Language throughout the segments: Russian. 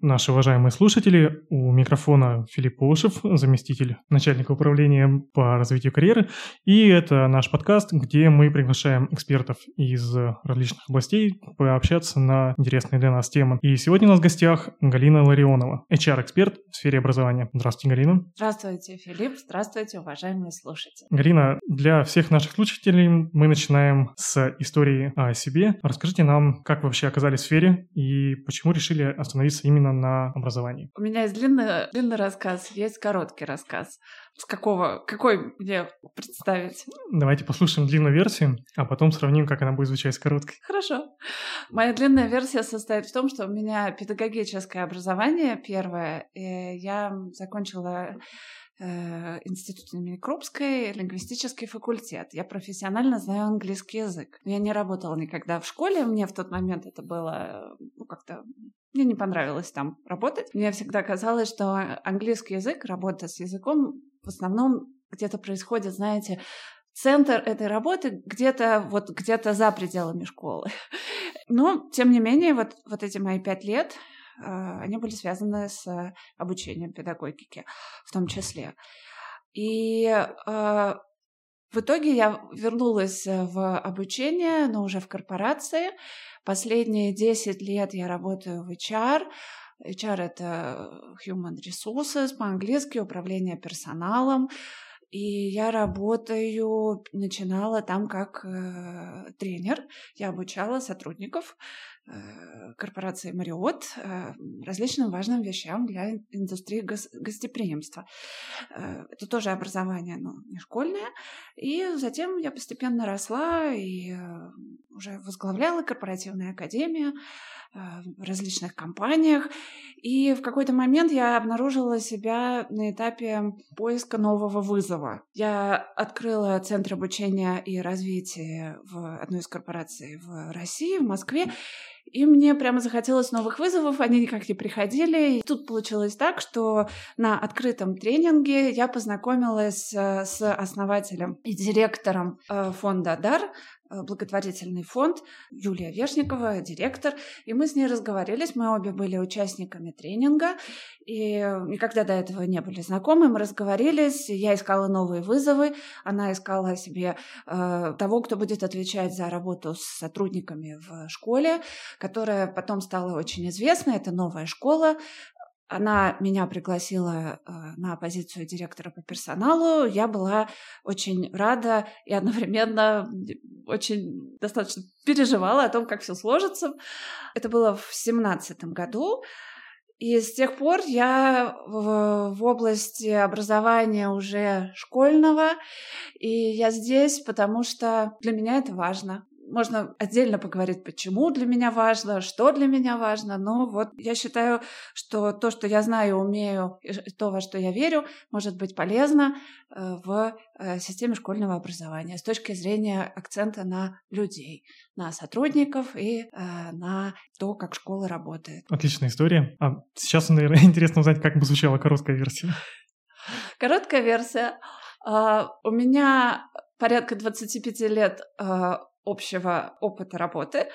Наши уважаемые слушатели. Микрофона Филипп Полушев, заместитель начальника управления по развитию карьеры. И это наш подкаст, где мы приглашаем экспертов из различных областей пообщаться на интересные для нас темы. И сегодня у нас в гостях Галина Ларионова, HR-эксперт в сфере образования. Здравствуйте, Галина. Здравствуйте, Филипп. Здравствуйте, уважаемые слушатели. Галина, для всех наших слушателей мы начинаем с истории о себе. Расскажите нам, как вы вообще оказались в сфере и почему решили остановиться именно на образовании? У меня есть длинный, длинный рассказ, есть короткий рассказ. С какого, какой мне представить? Давайте послушаем длинную версию, а потом сравним, как она будет звучать с короткой. Хорошо. Моя длинная версия состоит в том, что у меня педагогическое образование первое. И я закончила Э, институт имени Крупской, лингвистический факультет. Я профессионально знаю английский язык. Я не работала никогда в школе, мне в тот момент это было ну, как-то мне не понравилось там работать. Мне всегда казалось, что английский язык, работа с языком в основном где-то происходит, знаете, центр этой работы где-то вот где-то за пределами школы. Но, тем не менее, вот, вот эти мои пять лет а, они были связаны с обучением педагогики в том числе. И а, в итоге я вернулась в обучение, но уже в корпорации. Последние 10 лет я работаю в HR. HR — это Human Resources, по-английски управление персоналом. И я работаю, начинала там как э, тренер. Я обучала сотрудников Э, корпорации Мариот э, различным важным вещам для индустрии гостеприимства. Э, это тоже образование, но не школьное. И затем я постепенно росла и уже возглавляла корпоративную академию в различных компаниях. И в какой-то момент я обнаружила себя на этапе поиска нового вызова. Я открыла Центр обучения и развития в одной из корпораций в России, в Москве, и мне прямо захотелось новых вызовов, они никак не приходили. И тут получилось так, что на открытом тренинге я познакомилась э, с основателем и директором э, фонда «Дар», благотворительный фонд, Юлия Вешникова, директор, и мы с ней разговаривались, мы обе были участниками тренинга, и никогда до этого не были знакомы, мы разговорились, я искала новые вызовы, она искала себе э, того, кто будет отвечать за работу с сотрудниками в школе, которая потом стала очень известна, это новая школа, она меня пригласила э, на позицию директора по персоналу. Я была очень рада и одновременно очень достаточно переживала о том, как все сложится. Это было в семнадцатом году. И с тех пор я в, в области образования уже школьного, и я здесь, потому что для меня это важно можно отдельно поговорить, почему для меня важно, что для меня важно, но вот я считаю, что то, что я знаю, умею, то, во что я верю, может быть полезно э, в э, системе школьного образования с точки зрения акцента на людей, на сотрудников и э, на то, как школа работает. Отличная история. А сейчас, наверное, интересно узнать, как бы звучала короткая версия. Короткая версия. А, у меня порядка 25 лет общего опыта работы.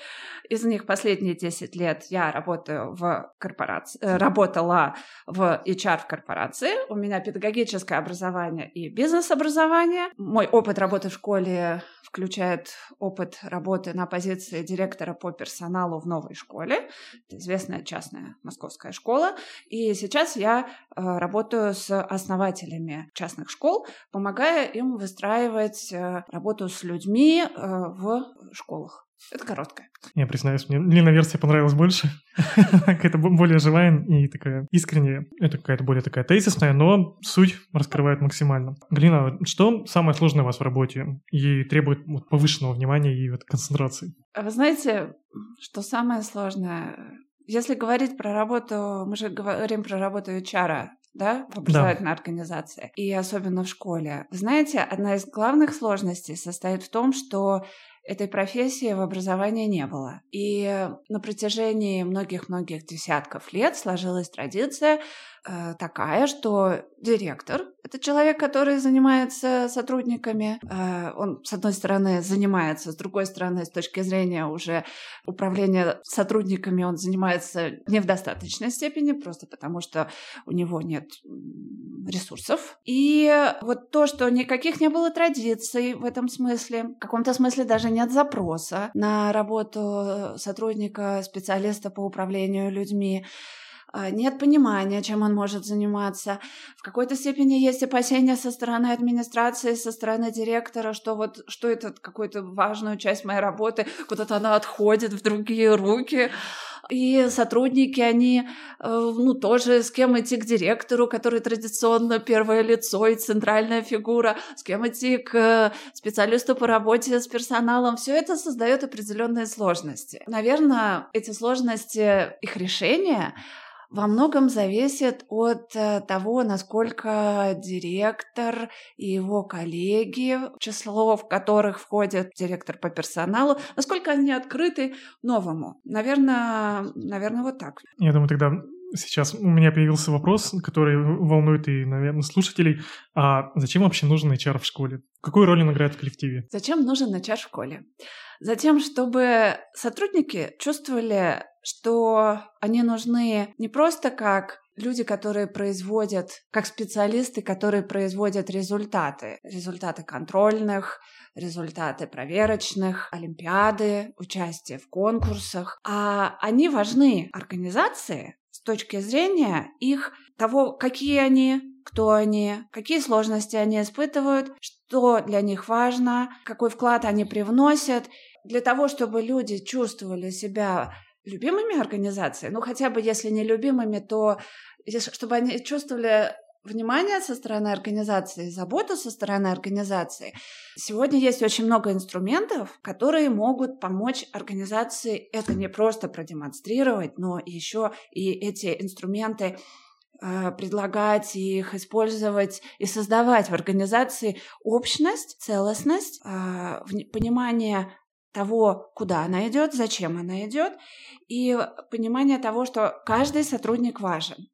Из них последние 10 лет я работаю в корпорации, э, работала в HR в корпорации. У меня педагогическое образование и бизнес-образование. Мой опыт работы в школе включает опыт работы на позиции директора по персоналу в новой школе. Это известная частная московская школа. И сейчас я э, работаю с основателями частных школ, помогая им выстраивать э, работу с людьми в школах. Это короткая. Я признаюсь, мне длинная версия понравилась больше. какая-то более живая и такая искренняя. Это какая-то более такая тезисная, но суть раскрывает максимально. Галина, что самое сложное у вас в работе и требует вот повышенного внимания и вот концентрации? А вы знаете, что самое сложное? Если говорить про работу, мы же говорим про работу HR, да, в образовательной да. организации, и особенно в школе. Знаете, одна из главных сложностей состоит в том, что этой профессии в образовании не было. И на протяжении многих-многих десятков лет сложилась традиция э, такая, что директор — это человек, который занимается сотрудниками. Э, он, с одной стороны, занимается, с другой стороны, с точки зрения уже управления сотрудниками, он занимается не в достаточной степени, просто потому что у него нет ресурсов. И вот то, что никаких не было традиций в этом смысле, в каком-то смысле даже нет запроса на работу сотрудника, специалиста по управлению людьми, нет понимания, чем он может заниматься. В какой-то степени есть опасения со стороны администрации, со стороны директора, что вот что это какую-то важную часть моей работы, куда-то она отходит в другие руки. И сотрудники, они, э, ну, тоже с кем идти к директору, который традиционно первое лицо и центральная фигура, с кем идти к специалисту по работе с персоналом. Все это создает определенные сложности. Наверное, эти сложности, их решение во многом зависит от э, того, насколько директор и его коллеги, число в которых входит директор по персоналу, насколько они открыты новому. Наверное, наверное, вот так. Я думаю, тогда сейчас у меня появился вопрос, который волнует и, наверное, слушателей. А зачем вообще нужен HR в школе? Какую роль он играет в коллективе? Зачем нужен HR в школе? Затем, чтобы сотрудники чувствовали, что они нужны не просто как люди, которые производят, как специалисты, которые производят результаты, результаты контрольных, результаты проверочных, олимпиады, участие в конкурсах, а они важны организации с точки зрения их того, какие они, кто они, какие сложности они испытывают, что для них важно, какой вклад они привносят. Для того, чтобы люди чувствовали себя любимыми организацией, ну хотя бы если не любимыми, то чтобы они чувствовали внимание со стороны организации, заботу со стороны организации. Сегодня есть очень много инструментов, которые могут помочь организации это не просто продемонстрировать, но еще и эти инструменты э, предлагать их использовать и создавать в организации общность, целостность, э, понимание того, куда она идет, зачем она идет, и понимание того, что каждый сотрудник важен.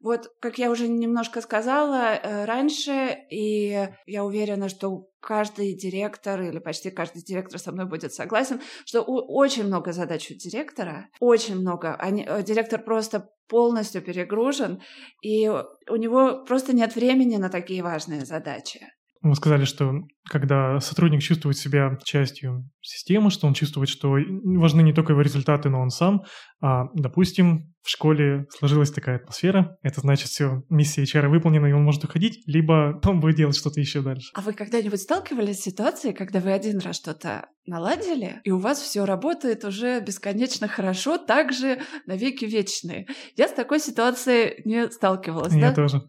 Вот, как я уже немножко сказала э, раньше, и я уверена, что каждый директор или почти каждый директор со мной будет согласен, что очень много задач у директора, очень много. Они, э, директор просто полностью перегружен, и у него просто нет времени на такие важные задачи. Вы сказали, что когда сотрудник чувствует себя частью системы, что он чувствует, что важны не только его результаты, но он сам, а, допустим, в школе сложилась такая атмосфера, это значит, все, миссия HR выполнена, и он может уходить, либо он будет делать что-то еще дальше. А вы когда-нибудь сталкивались с ситуацией, когда вы один раз что-то наладили, и у вас все работает уже бесконечно хорошо, так же навеки вечные? Я с такой ситуацией не сталкивалась. Я да? тоже.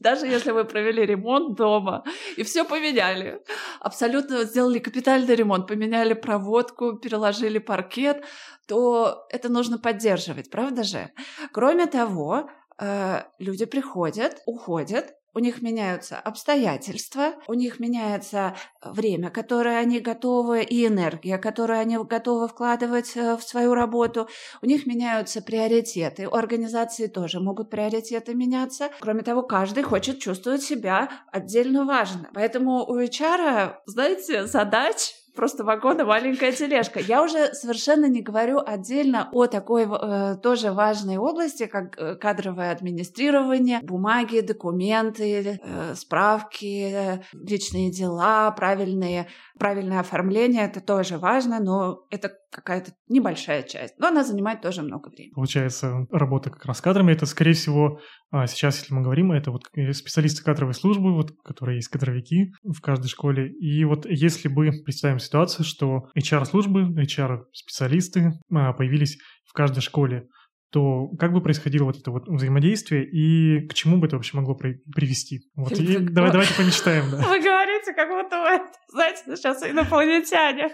Даже если вы провели ремонт дома и все поменяли, абсолютно сделали капитальный ремонт, поменяли проводку, переложили паркет, то это нужно поддерживать, правда же? Кроме того, э, люди приходят, уходят, у них меняются обстоятельства, у них меняется время, которое они готовы, и энергия, которую они готовы вкладывать э, в свою работу. У них меняются приоритеты. У организации тоже могут приоритеты меняться. Кроме того, каждый хочет чувствовать себя отдельно важным. Поэтому у HR, знаете, задач просто вагон и маленькая тележка. Я уже совершенно не говорю отдельно о такой э, тоже важной области, как э, кадровое администрирование, бумаги, документы, э, справки, э, личные дела, правильные, правильное оформление. Это тоже важно, но это какая-то небольшая часть. Но она занимает тоже много времени. Получается, работа как раз с кадрами, это, скорее всего, а сейчас, если мы говорим, это вот специалисты кадровой службы, вот, которые есть кадровики в каждой школе. И вот если бы представим ситуацию, что HR-службы, HR-специалисты а, появились в каждой школе, то как бы происходило вот это вот взаимодействие и к чему бы это вообще могло при- привести? Вот и давай, давайте помечтаем, да. Вы говорите, как будто вы, знаете, сейчас инопланетяне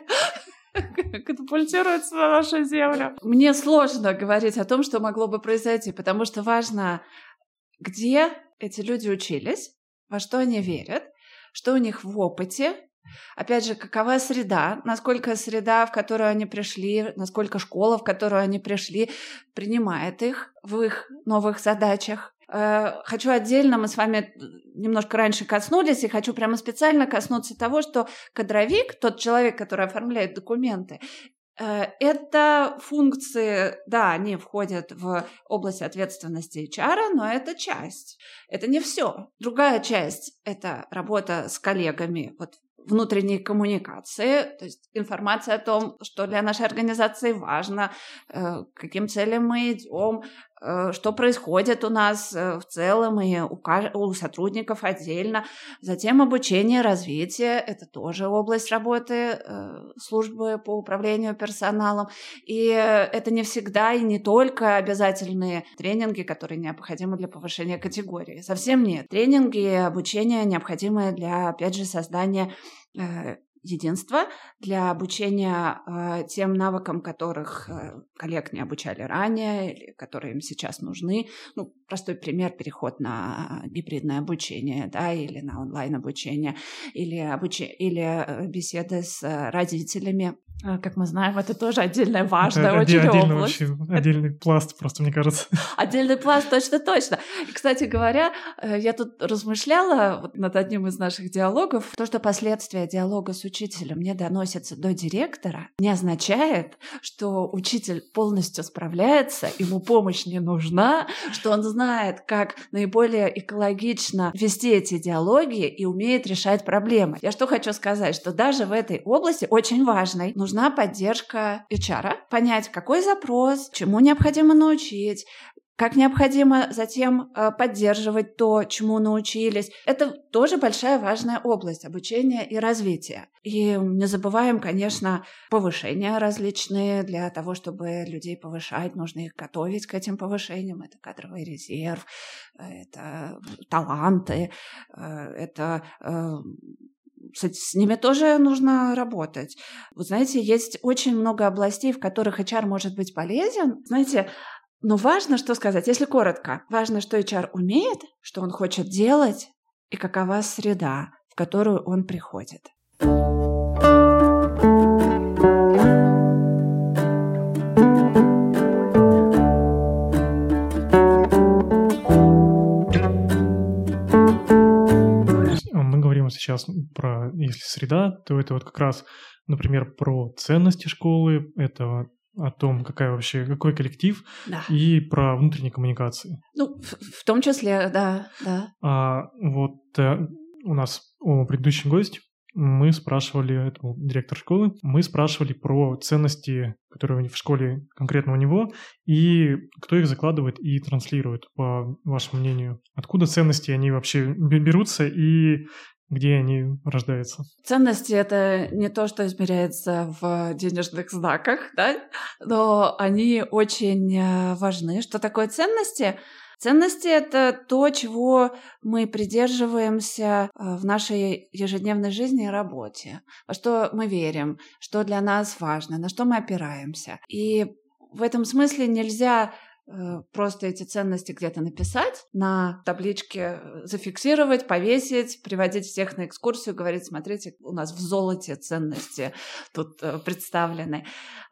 катапультируются на нашу Землю. Мне сложно говорить о том, что могло бы произойти, потому что важно, где эти люди учились, во что они верят, что у них в опыте, Опять же, какова среда, насколько среда, в которую они пришли, насколько школа, в которую они пришли, принимает их в их новых задачах. Э, хочу отдельно, мы с вами немножко раньше коснулись, и хочу прямо специально коснуться того, что кадровик, тот человек, который оформляет документы, Э, это функции, да, они входят в область ответственности HR, но это часть. Это не все. Другая часть – это работа с коллегами вот внутренней коммуникации, то есть информация о том, что для нашей организации важно, э, каким целям мы идем, что происходит у нас э, в целом и у, у сотрудников отдельно. Затем обучение, развитие – это тоже область работы э, службы по управлению персоналом. И это не всегда и не только обязательные тренинги, которые необходимы для повышения категории. Совсем нет. Тренинги и обучение необходимы для, опять же, создания единства для обучения э, тем навыкам, которых э, коллег не обучали ранее или которые им сейчас нужны. Ну, простой пример – переход на гибридное обучение, да, или на онлайн-обучение, или, обуч... или э, беседы с родителями а, как мы знаем, это тоже отдельная важная это очень отдельный, область. Очень, отдельный пласт, просто мне кажется. Отдельный пласт, точно, точно. И, кстати говоря, э, я тут размышляла вот над одним из наших диалогов. То, что последствия диалога с учителем не доносятся до директора, не означает, что учитель полностью справляется, ему помощь не нужна, что он знает, как наиболее экологично вести эти диалоги и умеет решать проблемы. Я что хочу сказать, что даже в этой области очень важной нужна поддержка HR, понять, какой запрос, чему необходимо научить, как необходимо затем э, поддерживать то, чему научились. Это тоже большая важная область обучения и развития. И не забываем, конечно, повышения различные. Для того, чтобы людей повышать, нужно их готовить к этим повышениям. Это кадровый резерв, это таланты, э, это э, с, ними тоже нужно работать. Вы знаете, есть очень много областей, в которых HR может быть полезен. Знаете, но важно, что сказать, если коротко, важно, что HR умеет, что он хочет делать и какова среда, в которую он приходит. Сейчас про, если среда, то это вот как раз, например, про ценности школы, это о том, какая вообще, какой коллектив, да. и про внутренние коммуникации. Ну, в, в том числе, да, да. А вот э, у нас о, предыдущий гость мы спрашивали, это был директор школы, мы спрашивали про ценности, которые в школе конкретно у него, и кто их закладывает и транслирует, по вашему мнению. Откуда ценности, они вообще берутся, и где они рождаются? Ценности — это не то, что измеряется в денежных знаках, да? но они очень э, важны. Что такое ценности? Ценности — это то, чего мы придерживаемся э, в нашей ежедневной жизни и работе, во что мы верим, что для нас важно, на что мы опираемся. И в этом смысле нельзя просто эти ценности где-то написать, на табличке э, зафиксировать, повесить, приводить всех на экскурсию, говорить, смотрите, у нас в золоте ценности тут э, представлены.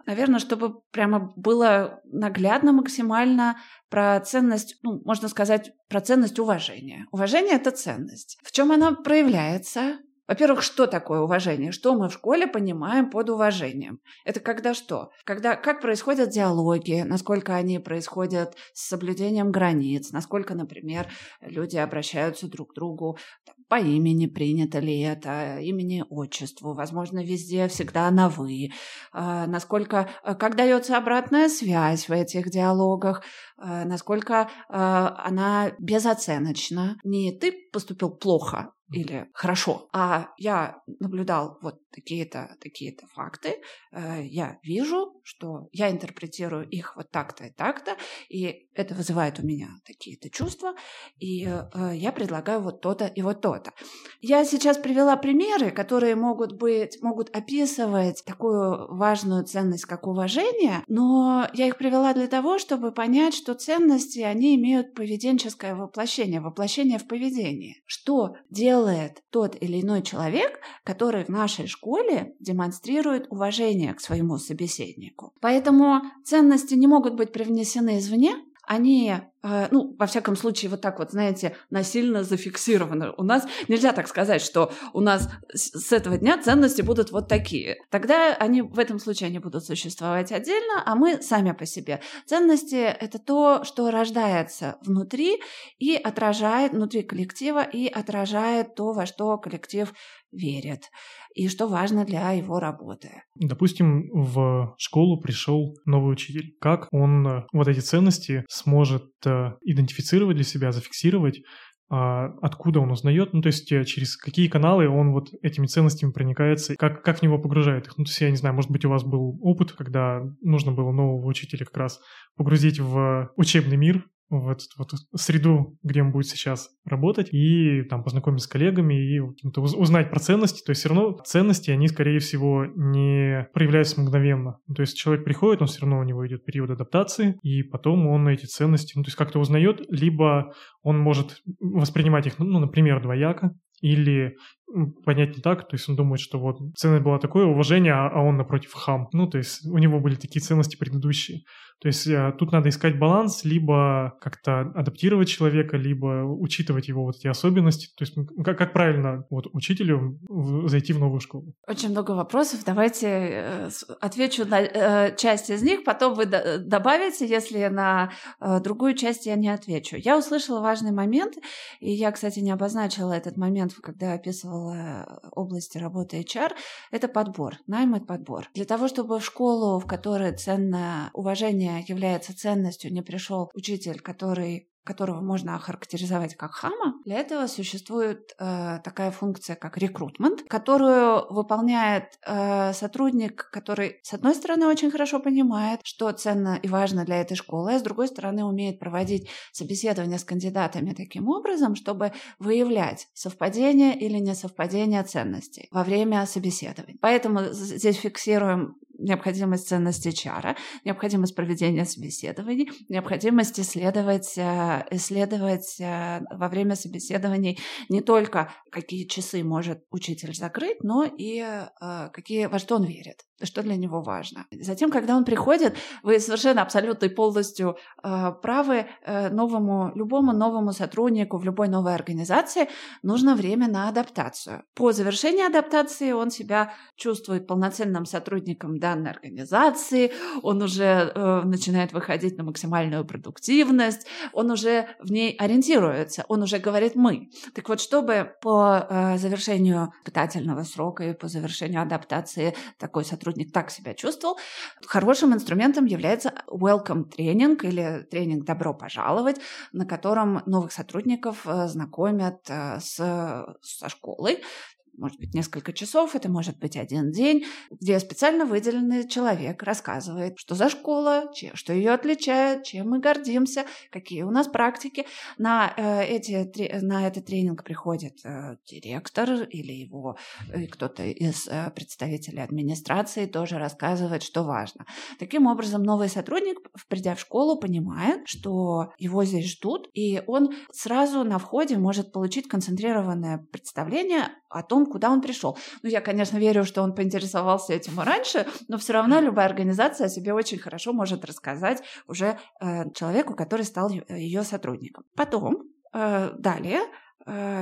Наверное, чтобы прямо было наглядно максимально про ценность, ну, можно сказать, про ценность уважения. Уважение — это ценность. В чем она проявляется? Во-первых, что такое уважение? Что мы в школе понимаем под уважением? Это когда что? Когда как происходят диалоги, насколько они происходят с соблюдением границ, насколько, например, люди обращаются друг к другу по имени, принято ли это, имени, отчеству, возможно, везде всегда на «вы», а, насколько, э, как дается обратная связь в этих диалогах, а, насколько а, она безоценочна. Не ты поступил плохо, или хорошо, а я наблюдал вот такие-то такие-то факты, э, я вижу, что я интерпретирую их вот так-то и так-то, и это вызывает у меня такие-то чувства, и э, я предлагаю вот то-то и вот то-то. Я сейчас привела примеры, которые могут быть, могут описывать такую важную ценность, как уважение, но я их привела для того, чтобы понять, что ценности, они имеют поведенческое воплощение, воплощение в поведении. Что делает тот или иной человек, который в нашей школе демонстрирует уважение к своему собеседнику. Поэтому ценности не могут быть привнесены извне, они ну, во всяком случае, вот так вот, знаете, насильно зафиксировано. У нас нельзя так сказать, что у нас с этого дня ценности будут вот такие. Тогда они в этом случае они будут существовать отдельно, а мы сами по себе. Ценности — это то, что рождается внутри и отражает внутри коллектива и отражает то, во что коллектив верит и что важно для его работы. Допустим, в школу пришел новый учитель. Как он э, вот эти ценности сможет э, идентифицировать для себя, зафиксировать, а, откуда он узнает, ну, то есть э, через какие каналы он вот этими ценностями проникается, как, как в него погружает их. Ну, то есть я не знаю, может быть, у вас был опыт, когда нужно было нового учителя как раз погрузить в учебный мир, в эту вот среду, где он будет сейчас работать, и там познакомиться с коллегами и узнать про ценности. То есть все равно ценности, они, скорее всего, не проявляются мгновенно. Ну, то есть человек приходит, он все равно у него идет период адаптации, и потом он эти ценности, ну, то есть как-то узнает, либо он может воспринимать их, ну, например, двояко, или понять не так, то есть он думает, что вот ценность была такое уважение, а, а он напротив хам. Ну, то есть у него были такие ценности предыдущие. То есть э, тут надо искать баланс, либо как-то адаптировать человека, либо учитывать его вот эти особенности. То есть как, как правильно вот учителю зайти в новую школу? Очень много вопросов. Давайте э, отвечу на э, часть из них, потом вы добавите, если на другую часть я не отвечу. Я услышала важный момент, и я, кстати, не обозначила этот момент, когда описывала области работы HR, это подбор, найм и подбор. Для того, чтобы в школу, в которой ценно уважение является ценностью, не пришел учитель, который которого можно охарактеризовать как хама, для этого существует э, такая функция, как рекрутмент, которую выполняет э, сотрудник, который, с одной стороны, очень хорошо понимает, что ценно и важно для этой школы, а с другой стороны, умеет проводить собеседование с кандидатами таким образом, чтобы выявлять совпадение или несовпадение ценностей во время собеседования. Поэтому здесь фиксируем необходимость ценности чара, необходимость проведения собеседований, необходимость исследовать, э, исследовать э, во время собеседований не только какие часы может учитель закрыть, но и э, какие, во что он верит что для него важно. Затем, когда он приходит, вы совершенно абсолютно и полностью э, правы, новому, любому новому сотруднику в любой новой организации нужно время на адаптацию. По завершении адаптации он себя чувствует полноценным сотрудником данной организации, он уже начинает выходить на максимальную продуктивность, он уже в ней ориентируется, он уже говорит «мы». Так вот, чтобы по э, завершению испытательного срока и по завершению адаптации такой сотрудник сотрудник так себя чувствовал, хорошим инструментом является welcome тренинг или тренинг «Добро пожаловать», на котором новых сотрудников э, знакомят э, с, со школой, может быть, несколько часов, это может быть один день, где специально выделенный человек рассказывает, что за школа, что ее отличает, чем мы гордимся, какие у нас практики. На, э, эти, на этот тренинг приходит э, директор или его э, кто-то из представителей администрации тоже рассказывает, что важно. Таким образом, новый сотрудник, придя в школу, понимает, что его здесь ждут, и он сразу на входе может получить концентрированное представление о том, куда он пришел. Ну, я, конечно, верю, что он поинтересовался этим раньше, но все равно любая организация о себе очень хорошо может рассказать уже э, человеку, который стал ее сотрудником. Потом, э, далее, Э,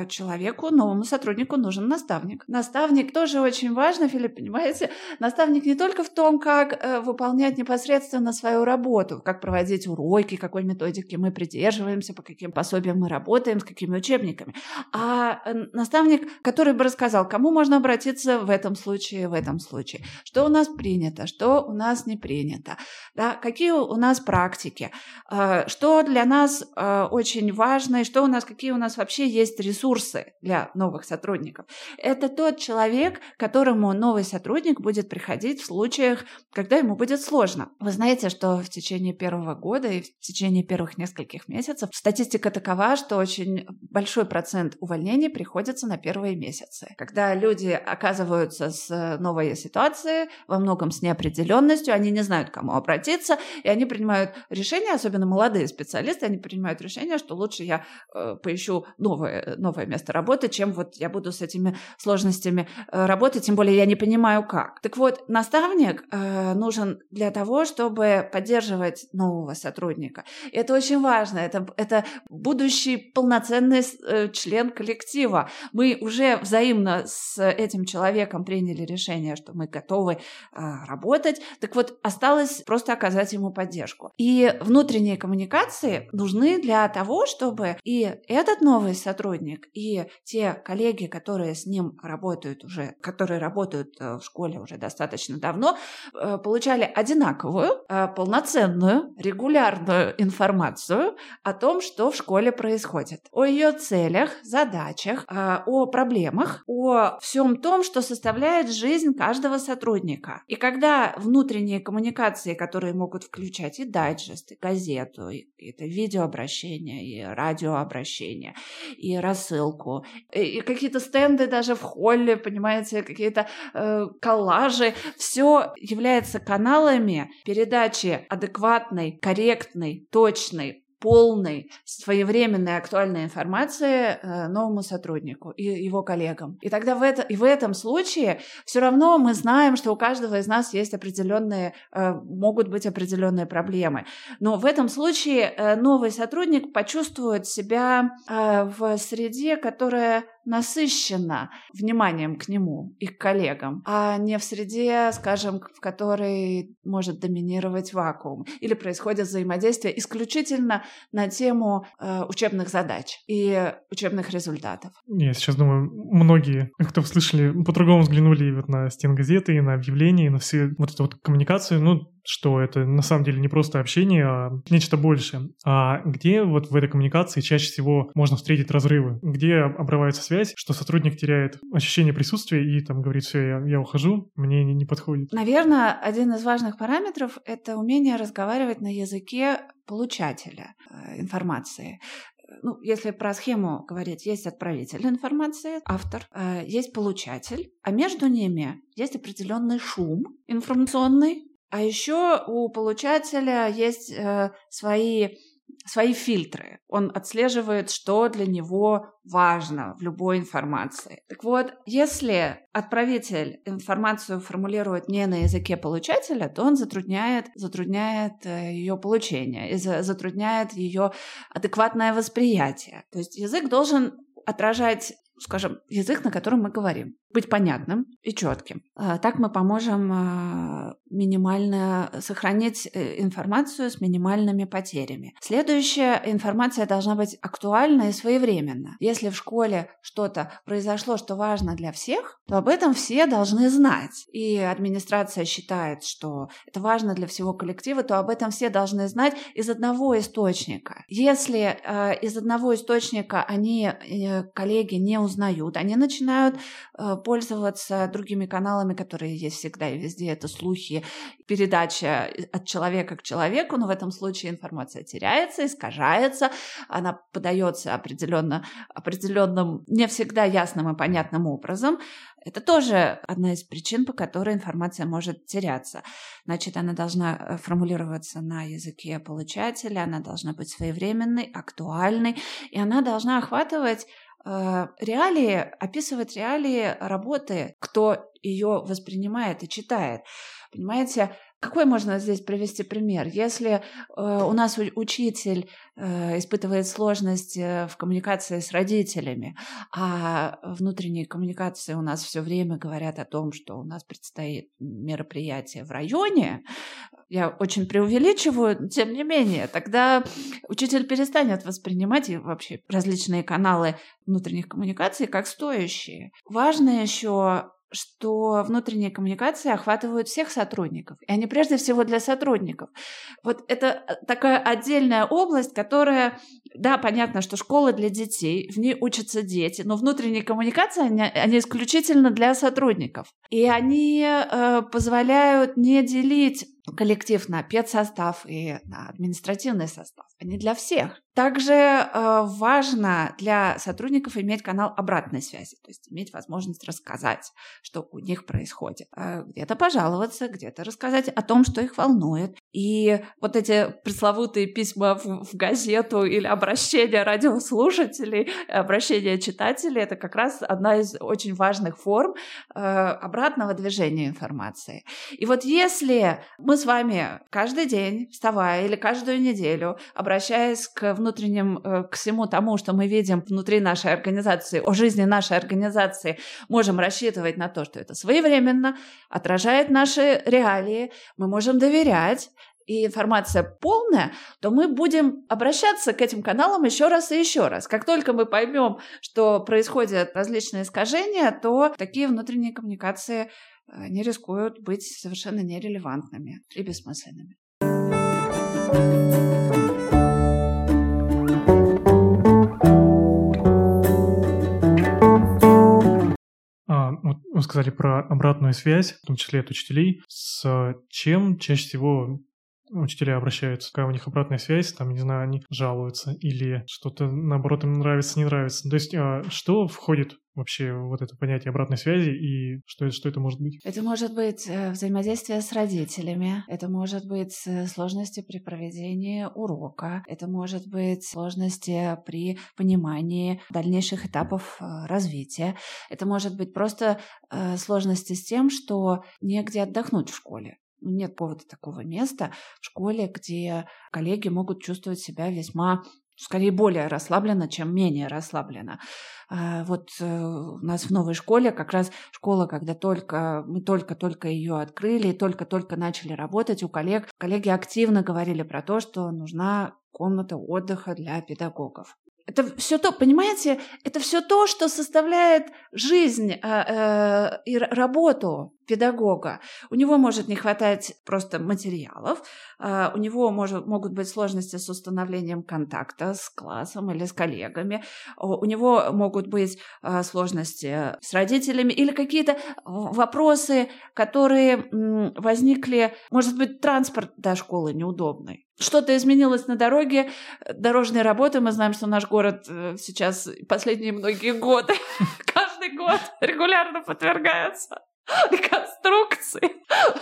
человеку, новому сотруднику нужен наставник. Наставник тоже очень важно, Филипп, понимаете? Наставник не только в том, как э, выполнять непосредственно свою работу, как проводить уроки, какой методики мы придерживаемся, по каким пособиям мы работаем, с какими учебниками, а э, наставник, который бы рассказал, кому можно обратиться в этом случае, в этом случае, что у нас принято, что у нас не принято, да, какие у нас практики, что для нас очень важно и что у нас, какие у нас вообще есть есть ресурсы для новых сотрудников. Это тот человек, которому новый сотрудник будет приходить в случаях, когда ему будет сложно. Вы знаете, что в течение первого года и в течение первых нескольких месяцев статистика такова, что очень большой процент увольнений приходится на первые месяцы. Когда люди оказываются с новой ситуацией, во многом с неопределенностью, они не знают, к кому обратиться, и они принимают решение, особенно молодые специалисты, они принимают решение, что лучше я э, поищу новое э, новое место работы, чем вот я буду с этими сложностями э, работать, тем более я не понимаю как. Так вот, наставник э, нужен для того, чтобы поддерживать нового сотрудника. И это очень важно. Это, это будущий полноценный член коллектива. Мы уже взаимно с этим человеком приняли решение, что мы готовы работать. Так вот, осталось просто оказать ему поддержку. И внутренние коммуникации нужны для того, чтобы и этот новый сотрудник, и те коллеги, которые с ним работают уже, которые работают э, в школе уже достаточно давно, э, получали одинаковую, э, полноценную, регулярную информацию о том, что в школе происходит, о ее целях, задачах, о проблемах, о всем том, что составляет жизнь каждого сотрудника. И когда внутренние коммуникации, которые могут включать и дайджест, и газету, и это видеообращения, и радиообращения, и рассылку, и, какие-то стенды даже в холле, понимаете, какие-то э, коллажи, все является каналами передачи адекватной, корректной, точной, полной, своевременной, актуальной информации э, новому сотруднику и его коллегам. И тогда в, это, и в этом случае все равно мы знаем, что у каждого из нас есть определенные, э, могут быть определенные проблемы. Но в этом случае э, новый сотрудник почувствует себя в среде, которая насыщена вниманием к нему и к коллегам, а не в среде, скажем, в которой может доминировать вакуум или происходит взаимодействие исключительно на тему э, учебных задач и учебных результатов. Я сейчас думаю, многие, кто слышали, по-другому взглянули вот на стен газеты, и на объявления, и на все вот эту вот коммуникацию. Ну, что это на самом деле не просто общение, а нечто большее. А где вот в этой коммуникации чаще всего можно встретить разрывы? Где обрывается связь, что сотрудник теряет ощущение присутствия и там говорит, все, я, я ухожу, мне не, не подходит? Наверное, один из важных параметров — это умение разговаривать на языке получателя э, информации ну, если про схему говорить, есть отправитель информации, автор, э, есть получатель, а между ними есть определенный шум информационный, а еще у получателя есть э, свои свои фильтры. Он отслеживает, что для него важно в любой информации. Так вот, если отправитель информацию формулирует не на языке получателя, то он затрудняет, затрудняет э, ее получение и затрудняет ее адекватное восприятие. То есть язык должен отражать скажем, язык, на котором мы говорим быть понятным и четким. А, так мы поможем а, минимально сохранить э, информацию с минимальными потерями. Следующая информация должна быть актуальна и своевременна. Если в школе что-то произошло, что важно для всех, то об этом все должны знать. И администрация считает, что это важно для всего коллектива, то об этом все должны знать из одного источника. Если э, из одного источника они, э, коллеги, не узнают, они начинают пользоваться другими каналами, которые есть всегда и везде. Это слухи, передача от человека к человеку, но в этом случае информация теряется, искажается, она подается определенно, определенным, не всегда ясным и понятным образом. Это тоже одна из причин, по которой информация может теряться. Значит, она должна э, формулироваться на языке получателя, она должна быть своевременной, актуальной, и она должна охватывать Э, реалии, описывать реалии работы, кто ее воспринимает и читает. Понимаете, какой можно здесь привести пример? Если э, у нас учитель э, испытывает сложности в коммуникации с родителями, а внутренние коммуникации у нас все время говорят о том, что у нас предстоит мероприятие в районе, я очень преувеличиваю, тем не менее, тогда учитель перестанет воспринимать и вообще различные каналы внутренних коммуникаций как стоящие. Важно еще что внутренние коммуникации охватывают всех сотрудников, и они прежде всего для сотрудников. Вот это э, такая отдельная область, которая, да, понятно, что школа для детей, в ней учатся дети, но внутренние коммуникации, они, они исключительно для сотрудников. И они э, позволяют не делить коллектив на педсостав и на административный состав, а не для всех. Также э, важно для сотрудников иметь канал обратной связи, то есть иметь возможность рассказать, что у них происходит. Э, где-то пожаловаться, где-то рассказать о том, что их волнует. И вот эти пресловутые письма в, в газету или обращения радиослушателей, обращения читателей, это как раз одна из очень важных форм э, обратного движения информации. И вот если мы с вами каждый день, вставая или каждую неделю, обращаясь к внутренним, э, к всему тому, что мы видим внутри нашей организации, о жизни нашей организации, можем рассчитывать на то, что это своевременно, отражает наши реалии, мы можем доверять, и информация полная, то мы будем обращаться к этим каналам еще раз и еще раз. Как только мы поймем, что происходят различные искажения, то такие внутренние коммуникации э, не рискуют быть совершенно нерелевантными и бессмысленными. А, вы сказали про обратную связь, в том числе от учителей. С чем чаще всего учителя обращаются, какая у них обратная связь, там, не знаю, они жалуются или что-то, наоборот, им нравится, не нравится. То есть а, что входит вообще вот это понятие обратной связи и что, это, что это может быть? Это может быть э, взаимодействие с родителями, это может быть э, сложности при проведении урока, это может быть сложности при понимании дальнейших этапов э, развития, это может быть просто сложности с тем, что негде отдохнуть в школе. Ну, нет повода такого места в школе, где коллеги могут чувствовать себя весьма скорее более расслабленно, чем менее расслабленно. А, вот э, у нас в новой школе как раз школа, когда только мы только-только ее открыли, только-только начали работать у коллег, коллеги активно говорили про то, что нужна комната отдыха для педагогов. Это все то, понимаете, это все то, что составляет жизнь э, э, и работу педагога. У него может не хватать просто материалов, э, у него может, могут быть сложности с установлением контакта с классом или с коллегами, у него могут быть э, сложности с родителями или какие-то вопросы, которые возникли, может быть, транспорт до школы неудобный. Что-то изменилось на дороге, дорожные работы. Мы знаем, что наш город э, сейчас последние многие годы, каждый год регулярно подвергается конструкции.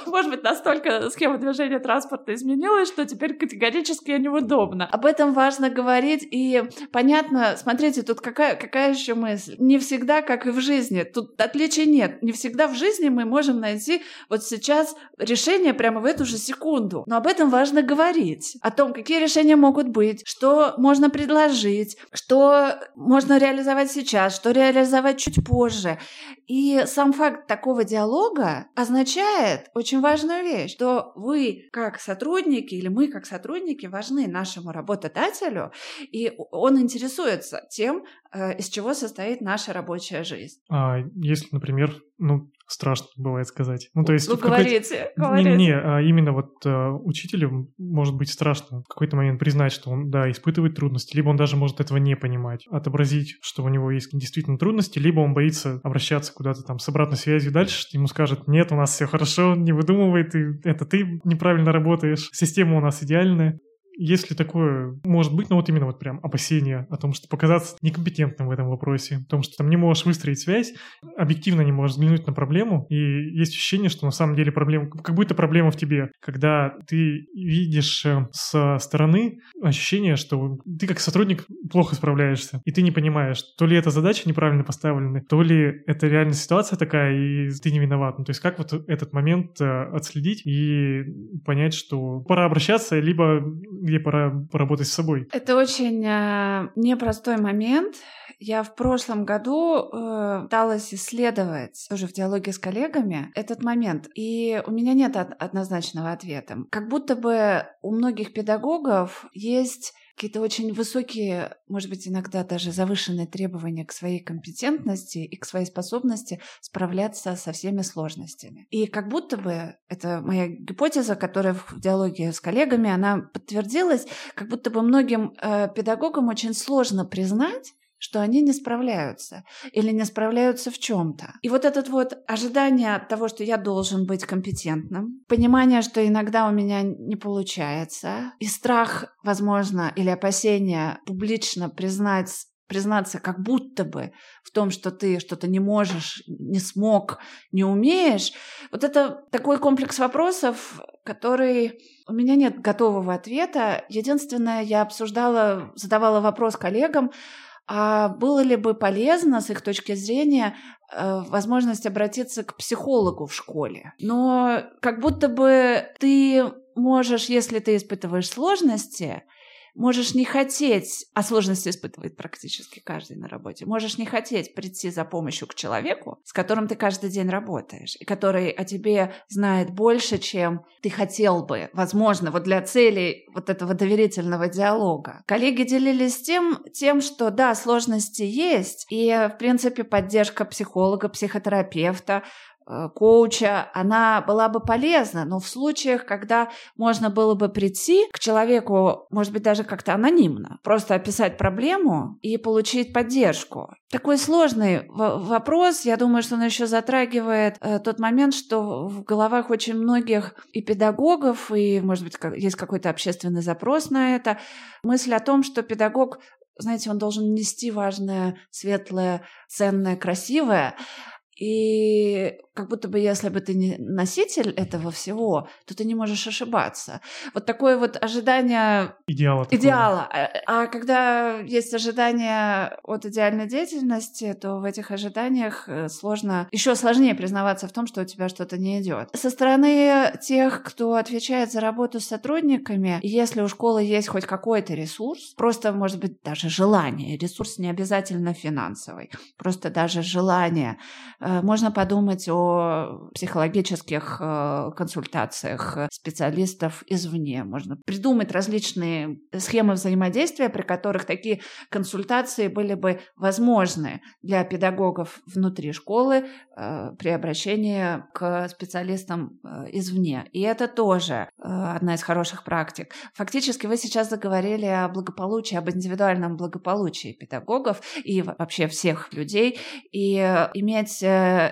Может быть, настолько схема движения транспорта изменилась, что теперь категорически неудобно. Об этом важно говорить, и понятно, смотрите, тут какая, какая еще мысль. Не всегда, как и в жизни, тут отличий нет. Не всегда в жизни мы можем найти вот сейчас решение прямо в эту же секунду. Но об этом важно говорить. О том, какие решения могут быть, что можно предложить, что можно реализовать сейчас, что реализовать чуть позже. И сам факт такого диалога означает очень важную вещь, что вы как сотрудники или мы как сотрудники важны нашему работодателю, и он интересуется тем, из чего состоит наша рабочая жизнь. А если, например, ну, страшно бывает сказать. Ну, то есть... Ну, говорите, говорите. Не, не, а именно вот э, учителю может быть страшно в какой-то момент признать, что он, да, испытывает трудности, либо он даже может этого не понимать, отобразить, что у него есть действительно трудности, либо он боится обращаться куда-то там с обратной связью дальше, что ему скажут, нет, у нас все хорошо, не выдумывай, ты, это ты неправильно работаешь, система у нас идеальная если такое может быть, ну вот именно вот прям опасение о том, что показаться некомпетентным в этом вопросе, о том, что там не можешь выстроить связь, объективно не можешь взглянуть на проблему, и есть ощущение, что на самом деле проблема, как будто проблема в тебе, когда ты видишь э, со стороны ощущение, что ты как сотрудник плохо справляешься, и ты не понимаешь, то ли эта задача неправильно поставлена, то ли это реально ситуация такая, и ты не виноват. Ну, то есть как вот этот момент э, отследить и понять, что пора обращаться, либо где пора поработать с собой. Это очень э, непростой момент. Я в прошлом году э, пыталась исследовать тоже в диалоге с коллегами этот момент, и у меня нет однозначного ответа. Как будто бы у многих педагогов есть какие-то очень высокие, может быть, иногда даже завышенные требования к своей компетентности и к своей способности справляться со всеми сложностями. И как будто бы, это моя гипотеза, которая в диалоге с коллегами, она подтвердилась, как будто бы многим э, педагогам очень сложно признать, что они не справляются или не справляются в чем-то. И вот этот вот ожидание того, что я должен быть компетентным, понимание, что иногда у меня не получается, и страх, возможно, или опасение публично признать признаться как будто бы в том, что ты что-то не можешь, не смог, не умеешь, вот это такой комплекс вопросов, который у меня нет готового ответа. Единственное, я обсуждала, задавала вопрос коллегам, а было ли бы полезно, с их точки зрения, э, возможность обратиться к психологу в школе? Но как будто бы ты можешь, если ты испытываешь сложности, Можешь не хотеть, а сложности испытывает практически каждый на работе, можешь не хотеть прийти за помощью к человеку, с которым ты каждый день работаешь, и который о тебе знает больше, чем ты хотел бы, возможно, вот для целей вот этого доверительного диалога. Коллеги делились тем, тем, что да, сложности есть, и, в принципе, поддержка психолога, психотерапевта, коуча, она была бы полезна, но в случаях, когда можно было бы прийти к человеку, может быть, даже как-то анонимно, просто описать проблему и получить поддержку. Такой сложный вопрос, я думаю, что он еще затрагивает э, тот момент, что в головах очень многих и педагогов, и, может быть, есть какой-то общественный запрос на это, мысль о том, что педагог знаете, он должен нести важное, светлое, ценное, красивое, и как будто бы если бы ты не носитель этого всего, то ты не можешь ошибаться. Вот такое вот ожидание идеала. идеала. А, а когда есть ожидание от идеальной деятельности, то в этих ожиданиях э, сложно, еще сложнее признаваться в том, что у тебя что-то не идет. Со стороны тех, кто отвечает за работу с сотрудниками, если у школы есть хоть какой-то ресурс, просто, может быть, даже желание, ресурс не обязательно финансовый, просто даже желание, э, можно подумать о психологических э, консультациях специалистов извне. Можно придумать различные схемы взаимодействия, при которых такие консультации были бы возможны для педагогов внутри школы э, при обращении к специалистам э, извне. И это тоже одна из хороших практик. Фактически вы сейчас заговорили о благополучии, об индивидуальном благополучии педагогов и вообще всех людей, и иметь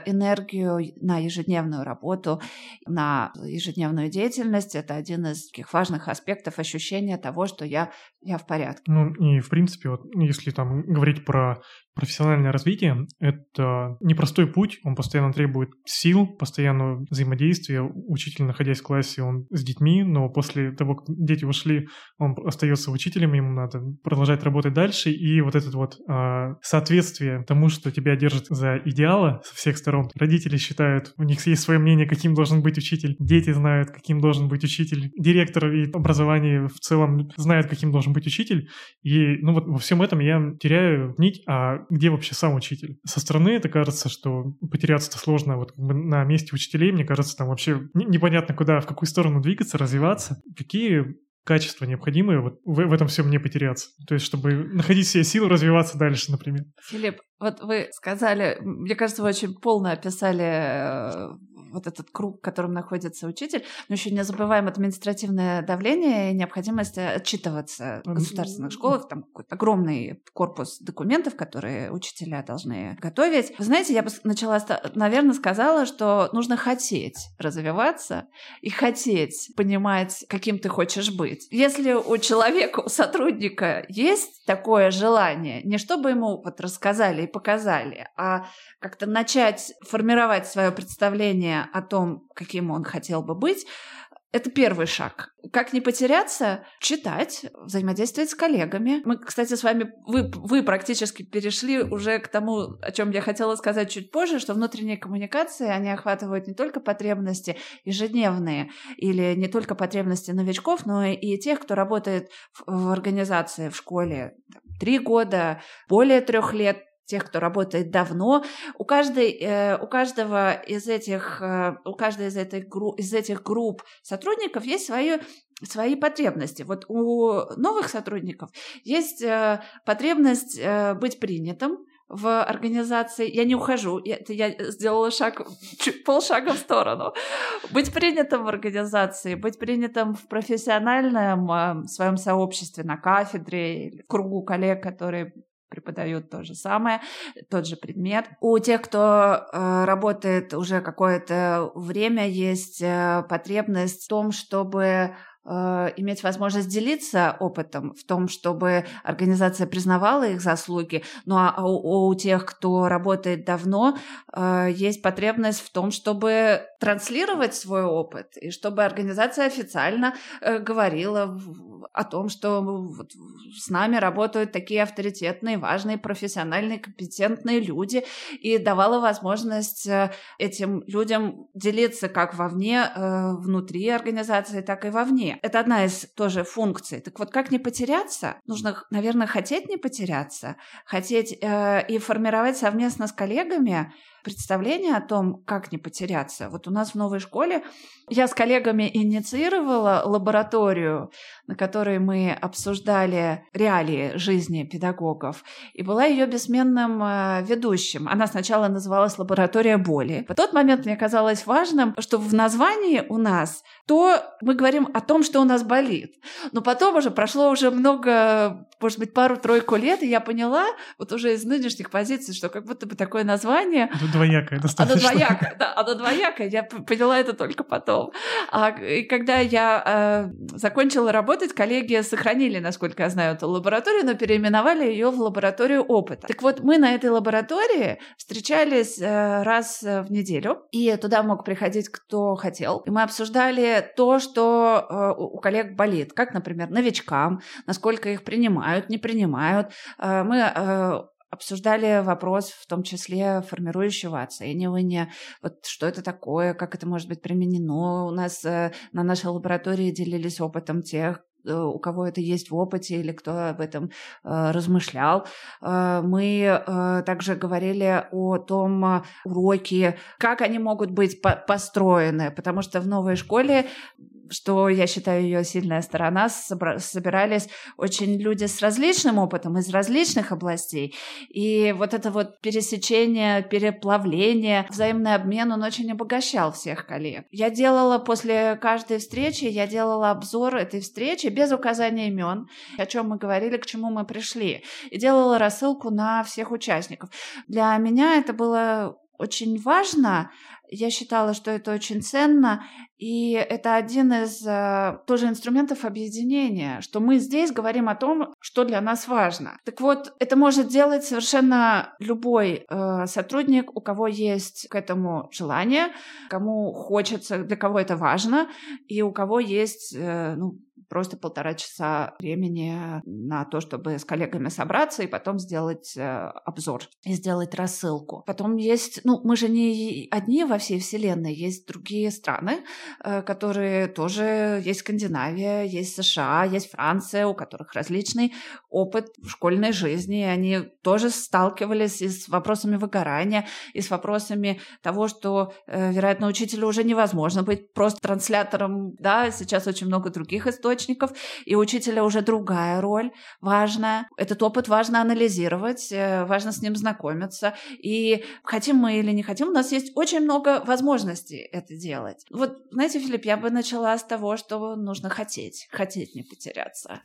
энергию на ежедневную работу, на ежедневную деятельность. Это один из таких важных аспектов ощущения того, что я, я в порядке. Ну и в принципе, вот, если там говорить про профессиональное развитие — это непростой путь, он постоянно требует сил, постоянного взаимодействия. Учитель, находясь в классе, он с детьми, но после того, как дети ушли, он остается учителем, ему надо продолжать работать дальше, и вот это вот э, соответствие тому, что тебя держит за идеала со всех сторон. Родители считают, у них есть свое мнение, каким должен быть учитель, дети знают, каким должен быть учитель, директор и образование в целом знают, каким должен быть учитель, и ну вот во всем этом я теряю нить, а где вообще сам учитель? Со стороны это кажется, что потеряться-то сложно. Вот на месте учителей, мне кажется, там вообще непонятно куда, в какую сторону двигаться, развиваться. Какие качества необходимые вот в, в этом всем не потеряться. То есть, чтобы находить себе силы развиваться дальше, например. Филипп, вот вы сказали, мне кажется, вы очень полно описали э, вот этот круг, в котором находится учитель, но еще не забываем административное давление и необходимость отчитываться в государственных школах, там какой-то огромный корпус документов, которые учителя должны готовить. Вы знаете, я бы начала, наверное, сказала, что нужно хотеть развиваться и хотеть понимать, каким ты хочешь быть. Если у человека, у сотрудника есть такое желание, не чтобы ему вот рассказали и показали, а как-то начать формировать свое представление о том, каким он хотел бы быть, это первый шаг. Как не потеряться? Читать, взаимодействовать с коллегами. Мы, кстати, с вами, вы, вы практически перешли уже к тому, о чем я хотела сказать чуть позже, что внутренние коммуникации, они охватывают не только потребности ежедневные или не только потребности новичков, но и тех, кто работает в, в организации, в школе три года, более трех лет, тех, кто работает давно. У, каждой, э, у каждого из этих, э, у каждой из групп, из этих групп сотрудников есть свои, свои потребности. Вот у новых сотрудников есть э, потребность быть принятым, в организации, я не ухожу, это я сделала шаг, полшага в сторону, быть принятым в организации, быть принятым в профессиональном своем сообществе, на кафедре, кругу коллег, которые преподают то же самое, тот же предмет. У тех, кто э, работает уже какое-то время, есть э, потребность в том, чтобы Э, иметь возможность делиться опытом в том, чтобы организация признавала их заслуги. Ну а у, у тех, кто работает давно, э, есть потребность в том, чтобы транслировать свой опыт и чтобы организация официально э, говорила о том, что вот с нами работают такие авторитетные, важные, профессиональные, компетентные люди и давала возможность этим людям делиться как вовне, внутри организации, так и вовне. Это одна из тоже функций. Так вот, как не потеряться? Нужно, наверное, хотеть не потеряться, хотеть э, и формировать совместно с коллегами представление о том, как не потеряться. Вот у нас в новой школе я с коллегами инициировала лабораторию, на которой мы обсуждали реалии жизни педагогов, и была ее бессменным э, ведущим. Она сначала называлась «Лаборатория боли». В тот момент мне казалось важным, что в названии у нас то мы говорим о том, что у нас болит. Но потом уже прошло уже много, может быть, пару-тройку лет, и я поняла, вот уже из нынешних позиций, что как будто бы такое название двоякое достаточно. Оно двоякое, да, оно двоякое. Я поняла это только потом. А, и когда я э, закончила работать, коллеги сохранили, насколько я знаю, эту лабораторию, но переименовали ее в лабораторию опыта. Так вот, мы на этой лаборатории встречались э, раз в неделю, и туда мог приходить кто хотел. И мы обсуждали то, что э, у коллег болит, как, например, новичкам, насколько их принимают, не принимают. Э, мы э, обсуждали вопрос, в том числе формирующего оценивания, вот что это такое, как это может быть применено. У нас э, на нашей лаборатории делились опытом тех, э, у кого это есть в опыте или кто об этом э, размышлял. Э, мы э, также говорили о том уроке, как они могут быть по построены, потому что в новой школе что я считаю ее сильная сторона, собирались очень люди с различным опытом из различных областей. И вот это вот пересечение, переплавление, взаимный обмен, он очень обогащал всех коллег. Я делала после каждой встречи, я делала обзор этой встречи без указания имен, о чем мы говорили, к чему мы пришли. И делала рассылку на всех участников. Для меня это было очень важно. Я считала, что это очень ценно, и это один из э, тоже инструментов объединения, что мы здесь говорим о том, что для нас важно. Так вот, это может делать совершенно любой э, сотрудник, у кого есть к этому желание, кому хочется, для кого это важно, и у кого есть э, ну, просто полтора часа времени на то, чтобы с коллегами собраться и потом сделать э, обзор и сделать рассылку. Потом есть, ну, мы же не одни во всей вселенной, есть другие страны, э, которые тоже есть Скандинавия, есть США, есть Франция, у которых различный опыт в школьной жизни, и они тоже сталкивались и с вопросами выгорания, и с вопросами того, что, э, вероятно, учителю уже невозможно быть просто транслятором, да, сейчас очень много других источников, источников, и учителя уже другая роль важная. Этот опыт важно анализировать, э, важно с ним знакомиться. И хотим мы или не хотим, у нас есть очень много возможностей это делать. Вот, знаете, Филипп, я бы начала с того, что нужно хотеть, хотеть не потеряться.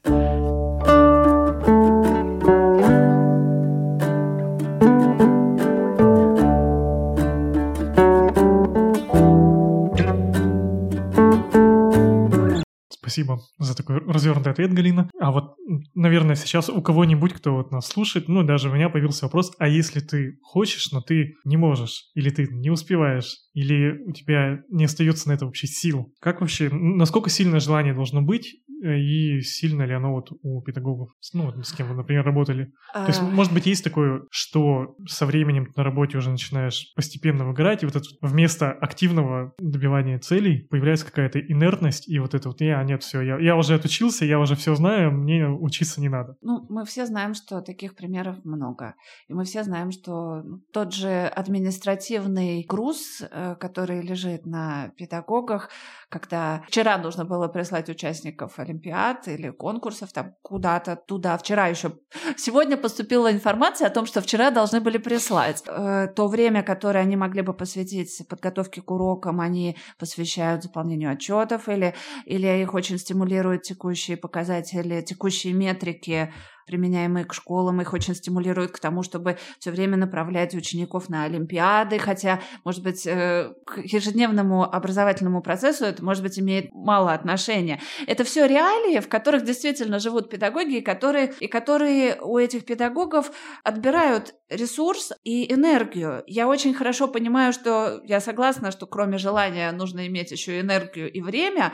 Спасибо за такой развернутый ответ, Галина. А вот, наверное, сейчас у кого-нибудь, кто вот нас слушает, ну, даже у меня появился вопрос, а если ты хочешь, но ты не можешь, или ты не успеваешь, или у тебя не остается на это вообще сил? Как вообще, насколько сильное желание должно быть и сильно ли оно вот у педагогов, ну, с кем вы, например, работали? А... То есть, может быть, есть такое, что со временем на работе уже начинаешь постепенно выгорать, и вот это вместо активного добивания целей появляется какая-то инертность, и вот это вот, я, нет, все, я, я уже отучился, я уже все знаю, мне учиться не надо. Ну, мы все знаем, что таких примеров много. И мы все знаем, что тот же административный груз, э, который лежит на педагогах, когда вчера нужно было прислать участников олимпиад или конкурсов там куда-то туда. Вчера еще... Сегодня поступила информация о том, что вчера должны были прислать. Э, то время, которое они могли бы посвятить подготовке к урокам, они посвящают заполнению отчетов или, или их очень стимулируют текущие показатели, текущие метрики применяемые к школам, их очень стимулируют к тому, чтобы все время направлять учеников на олимпиады, хотя, может быть, э, к ежедневному образовательному процессу это, может быть, имеет мало отношения. Это все реалии, в которых действительно живут педагоги, и которые, и которые у этих педагогов отбирают ресурс и энергию. Я очень хорошо понимаю, что я согласна, что кроме желания нужно иметь еще энергию и время.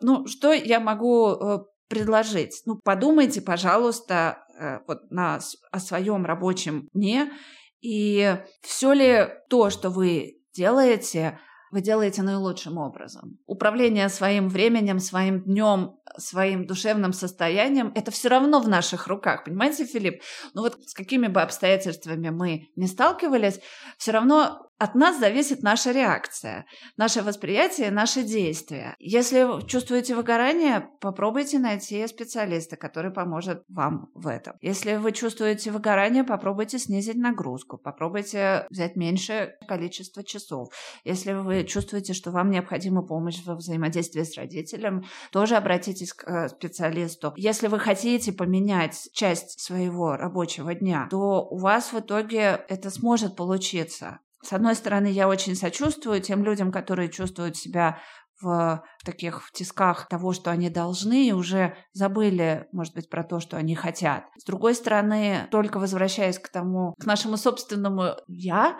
Ну, что я могу э, предложить? Ну, подумайте, пожалуйста, э, вот на, о своем рабочем дне и все ли то, что вы делаете, вы делаете наилучшим образом. Управление своим временем, своим днем, своим душевным состоянием, это все равно в наших руках, понимаете, Филипп? Ну вот с какими бы обстоятельствами мы не сталкивались, все равно от нас зависит наша реакция, наше восприятие, наши действия. Если чувствуете выгорание, попробуйте найти специалиста, который поможет вам в этом. Если вы чувствуете выгорание, попробуйте снизить нагрузку, попробуйте взять меньшее количество часов. Если вы чувствуете, что вам необходима помощь во взаимодействии с родителем, тоже обратитесь к э, специалисту. Если вы хотите поменять часть своего рабочего дня, то у вас в итоге это сможет получиться. С одной стороны, я очень сочувствую тем людям, которые чувствуют себя в таких в тисках того, что они должны, и уже забыли, может быть, про то, что они хотят. С другой стороны, только возвращаясь к тому, к нашему собственному «я»,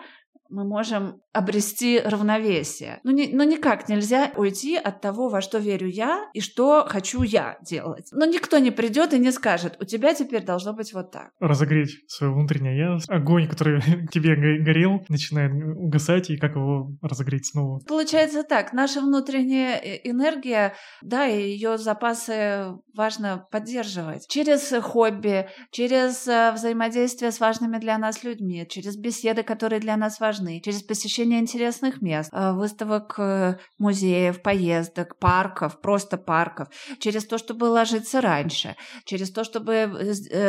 мы можем обрести равновесие. Ну, не, ну, никак нельзя уйти от того, во что верю я и что хочу я делать. Но никто не придет и не скажет, у тебя теперь должно быть вот так. Разогреть свое внутреннее я. Огонь, который тебе горел, начинает угасать, и как его разогреть снова? Получается так, наша внутренняя э, энергия, да, и ее запасы важно поддерживать. Через хобби, через э, взаимодействие с важными для нас людьми, через беседы, которые для нас важны, через посещение интересных мест, э, выставок э, музеев, поездок, парков, просто парков, через то, чтобы ложиться раньше, через то, чтобы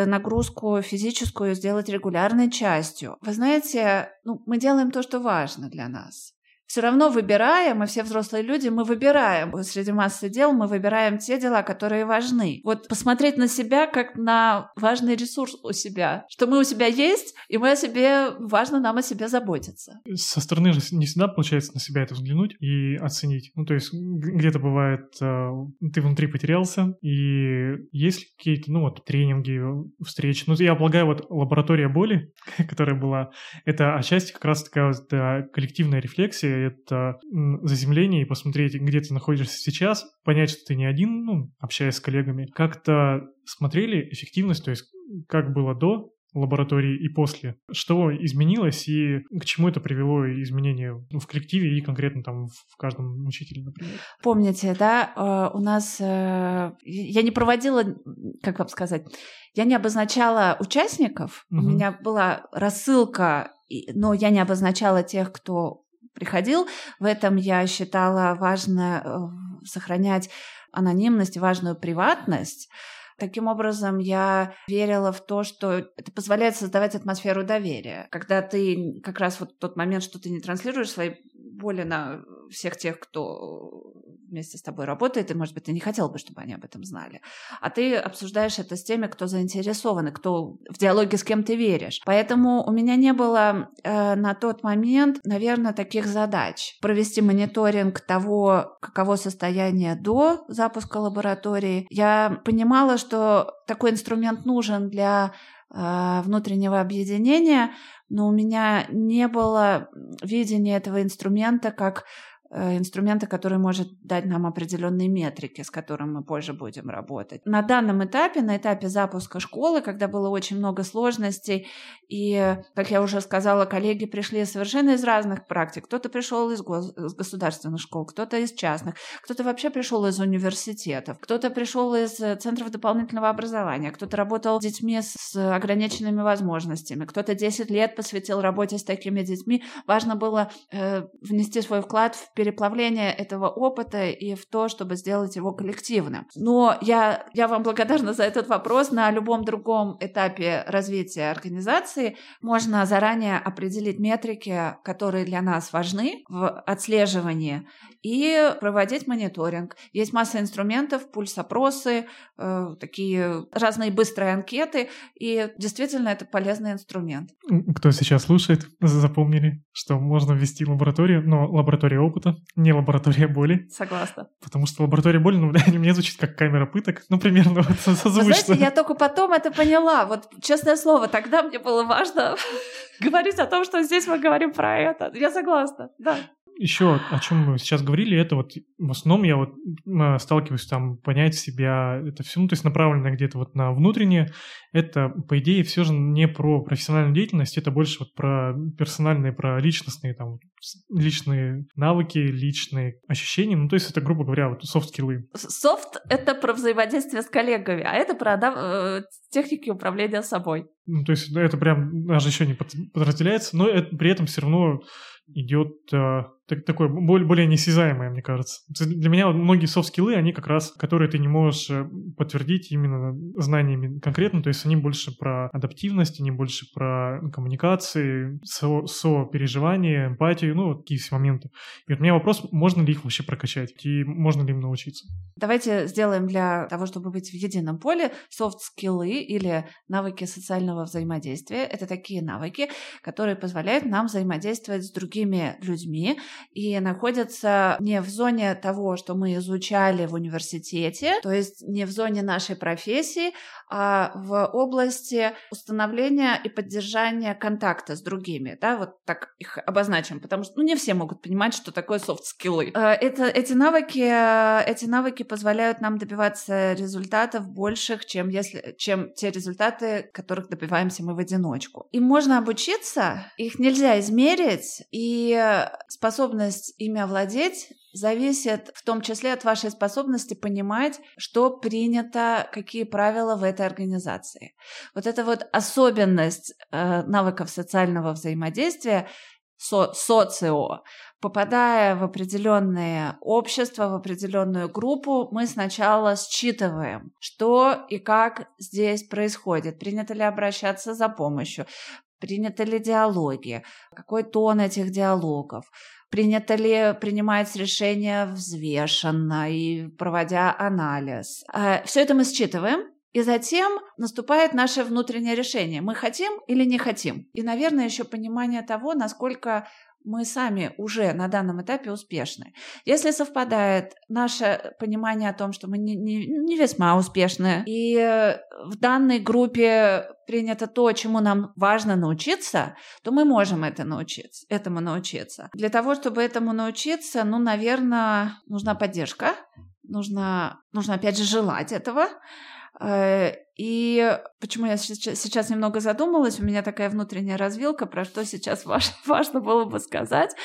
нагрузку физическую сделать регулярной частью. Вы знаете, ну, мы делаем то, что важно для нас все равно выбираем, мы все взрослые люди, мы выбираем. Среди массы дел мы выбираем те дела, которые важны. Вот посмотреть на себя как на важный ресурс у себя, что мы у себя есть, и мы о себе, важно нам о себе заботиться. Со стороны же не всегда получается на себя это взглянуть и оценить. Ну, то есть где-то бывает, э, ты внутри потерялся, и есть какие-то, ну, вот, тренинги, встречи. Ну, я полагаю, вот лаборатория боли, которая была, это отчасти как раз такая коллективная рефлексия, это заземление и посмотреть, где ты находишься сейчас, понять, что ты не один, ну, общаясь с коллегами. Как-то смотрели эффективность, то есть как было до лаборатории и после. Что изменилось и к чему это привело изменения в коллективе и конкретно там в каждом учителе, например? Помните, да, э, у нас... Э, я не проводила, как вам сказать, я не обозначала участников, угу. у меня была рассылка, но я не обозначала тех, кто приходил. В этом я считала важно э, сохранять анонимность, важную приватность. Таким образом, я верила в то, что это позволяет создавать атмосферу доверия. Когда ты как раз вот тот момент, что ты не транслируешь свои боли на всех тех, кто вместе с тобой работает, и, может быть, ты не хотел бы, чтобы они об этом знали. А ты обсуждаешь это с теми, кто заинтересованы, кто в диалоге с кем ты веришь. Поэтому у меня не было э, на тот момент, наверное, таких задач. Провести мониторинг того, каково состояние до запуска лаборатории. Я понимала, что такой инструмент нужен для э, внутреннего объединения, но у меня не было видения этого инструмента как инструмента, который может дать нам определенные метрики, с которыми мы позже будем работать. На данном этапе, на этапе запуска школы, когда было очень много сложностей, и, как я уже сказала, коллеги пришли совершенно из разных практик. Кто-то пришел из, гос- из государственных школ, кто-то из частных, кто-то вообще пришел из университетов, кто-то пришел из центров дополнительного образования, кто-то работал с детьми с ограниченными возможностями, кто-то 10 лет посвятил работе с такими детьми. Важно было э, внести свой вклад в переплавление этого опыта и в то, чтобы сделать его коллективным. Но я, я вам благодарна за этот вопрос. На любом другом этапе развития организации можно заранее определить метрики, которые для нас важны в отслеживании, и проводить мониторинг. Есть масса инструментов, пульс-опросы, э, такие разные быстрые анкеты, и действительно это полезный инструмент. Кто сейчас слушает, запомнили, что можно ввести лабораторию, но лаборатория опыта, не лаборатория боли. Согласна. Потому что лаборатория боли, ну, мне звучит как камера пыток, ну, примерно вот созвучно. Знаете, я только потом это поняла. Вот, честное слово, тогда мне было важно говорить о том, что здесь мы говорим про это. Я согласна, да еще о чем мы сейчас говорили, это вот в основном я вот сталкиваюсь там понять себя, это все, ну, то есть направлено где-то вот на внутреннее, это, по идее, все же не про профессиональную деятельность, это больше вот про персональные, про личностные там, личные навыки, личные ощущения, ну, то есть это, грубо говоря, вот софт-скиллы. Софт — это про взаимодействие с коллегами, а это про да, э, техники управления собой. Ну, то есть это прям даже еще не подразделяется, но это, при этом все равно идет э, так, такое более, более несязаемое, мне кажется. Для меня вот многие софт-скиллы, они как раз, которые ты не можешь э, подтвердить именно знаниями конкретно, то есть они больше про адаптивность, они больше про коммуникации, со, сопереживание, эмпатию, ну, такие все моменты. И вот у меня вопрос, можно ли их вообще прокачать, и можно ли им научиться? Давайте сделаем для того, чтобы быть в едином поле, софт-скиллы или навыки социального взаимодействия. Это такие навыки, которые позволяют нам взаимодействовать с другими людьми, и находятся не в зоне того, что мы изучали в университете, то есть не в зоне нашей профессии, а в области установления и поддержания контакта с другими, да, вот так их обозначим, потому что ну, не все могут понимать, что такое софт-скиллы. Э, это, эти, навыки, эти навыки позволяют нам добиваться результатов больших, чем, если, чем те результаты, которых добиваемся мы в одиночку. Им можно обучиться, их нельзя измерить, и способность ими овладеть зависит в том числе от вашей способности понимать, что принято, какие правила в этой организации. Вот эта вот особенность э, навыков социального взаимодействия со социо, попадая в определенное общество, в определенную группу, мы сначала считываем, что и как здесь происходит, принято ли обращаться за помощью, принято ли диалоги, какой тон этих диалогов, принято ли принимать решение взвешенно и проводя анализ. А, Все это мы считываем, и затем наступает наше внутреннее решение. Мы хотим или не хотим. И, наверное, еще понимание того, насколько мы сами уже на данном этапе успешны. Если совпадает наше понимание о том, что мы не, не, не весьма успешны, и в данной группе принято то, чему нам важно научиться, то мы можем это научиться, этому научиться. Для того, чтобы этому научиться, ну, наверное, нужна поддержка, нужно, нужно опять же желать этого, Э, и почему я сейчас немного задумалась, у меня такая внутренняя развилка, про что сейчас важно, важно было бы сказать.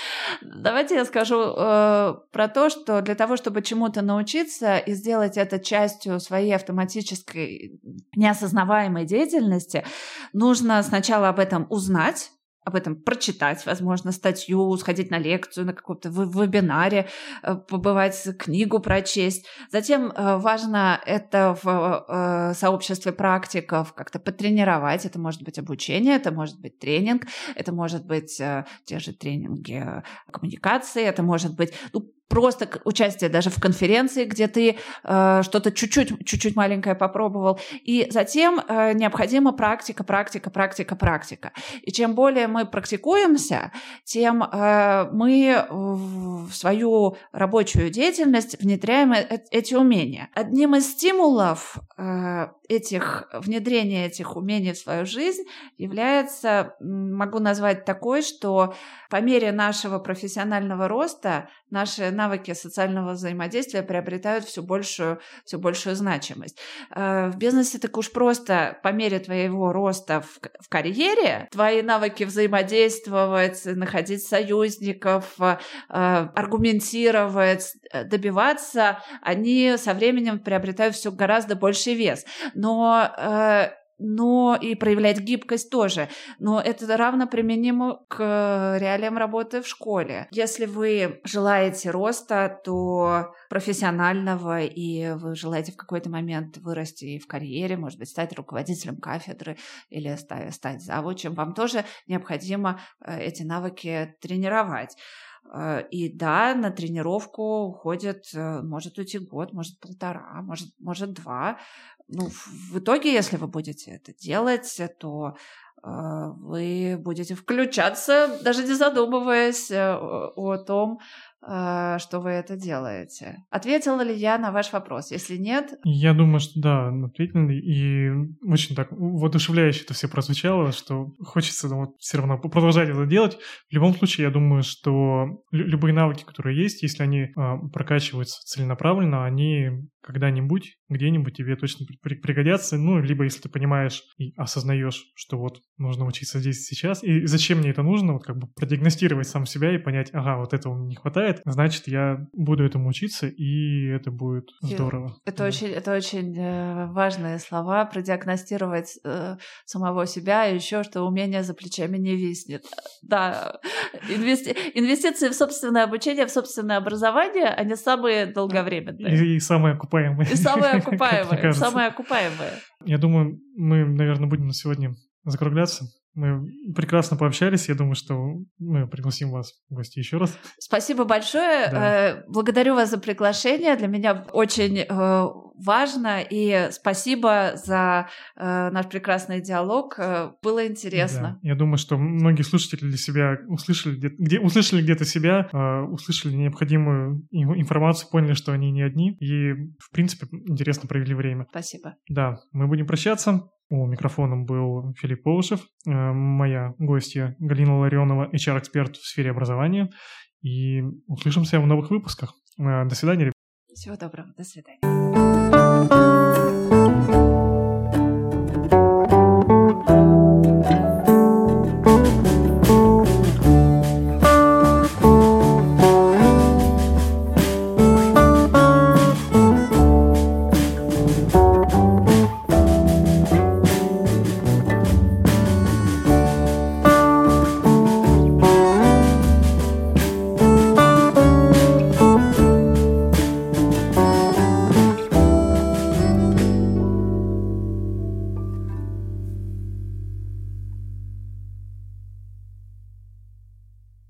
Давайте я скажу э, про то, что для того, чтобы чему-то научиться и сделать это частью своей автоматической неосознаваемой деятельности, нужно сначала об этом узнать, об этом прочитать, возможно, статью, сходить на лекцию, на каком-то вебинаре, э, побывать, книгу прочесть. Затем э, важно это в э, сообществе практиков как-то потренировать. Это может быть обучение, это может быть тренинг, это может быть те же тренинги коммуникации, это может быть ну, просто участие даже в конференции, где ты э, что-то чуть-чуть, чуть-чуть маленькое попробовал. И затем э, необходима практика, практика, практика, практика. И чем более мы практикуемся, тем э, мы в свою рабочую деятельность внедряем э эти умения. Одним из стимулов э, этих, внедрения этих умений в свою жизнь является, могу назвать такой, что по мере нашего профессионального роста наши навыки социального взаимодействия приобретают все большую, все большую значимость. Э, в бизнесе так уж просто по мере твоего роста в, в карьере твои навыки взаимодействовать, находить союзников, э, аргументировать, э, добиваться, они со временем приобретают все гораздо больший вес. Но но и проявлять гибкость тоже. Но это равно применимо к реалиям работы в школе. Если вы желаете роста, то профессионального, и вы желаете в какой-то момент вырасти в карьере, может быть, стать руководителем кафедры или стать завучем, вам тоже необходимо э, эти навыки тренировать. Э, и да, на тренировку уходит, э, может уйти год, может полтора, может, может два. Ну, в итоге, если вы будете это делать, то э, вы будете включаться, даже не задумываясь о том, а, что вы это делаете. Ответила ли я на ваш вопрос? Если нет... Я думаю, что да, ответил. И очень так воодушевляюще это все прозвучало, что хочется ну, вот, все равно продолжать это делать. В любом случае, я думаю, что любые навыки, которые есть, если они э, прокачиваются целенаправленно, они когда-нибудь, где-нибудь тебе точно пригодятся. Ну, либо если ты понимаешь и осознаешь, что вот нужно учиться здесь сейчас, и зачем мне это нужно, вот как бы продиагностировать сам себя и понять, ага, вот этого мне не хватает, значит, я буду этому учиться, и это будет здорово. Это да. очень, это очень э, важные слова, продиагностировать э, самого себя, и еще что умение за плечами не виснет. Да, инвести... инвестиции в собственное обучение, в собственное образование, они самые долговременные. И, и самые окупаемые. И самые окупаемые. Самые окупаемые. Я думаю, мы, наверное, будем на сегодня закругляться. Мы прекрасно пообщались. Я думаю, что мы пригласим вас в гости еще раз. Спасибо большое. Да. Э, благодарю вас за приглашение. Для меня очень э, важно. И спасибо за э, наш прекрасный диалог. Было интересно. Да. Я думаю, что многие слушатели для себя услышали где, где услышали где-то себя, услышали необходимую информацию, поняли, что они не одни. И, в принципе, интересно провели время. Спасибо. Да, мы будем прощаться. У микрофона был Филипп Полушев, моя гостья Галина Ларионова, HR-эксперт в сфере образования. И услышимся в новых выпусках. Э, до свидания. Всего доброго. До свидания.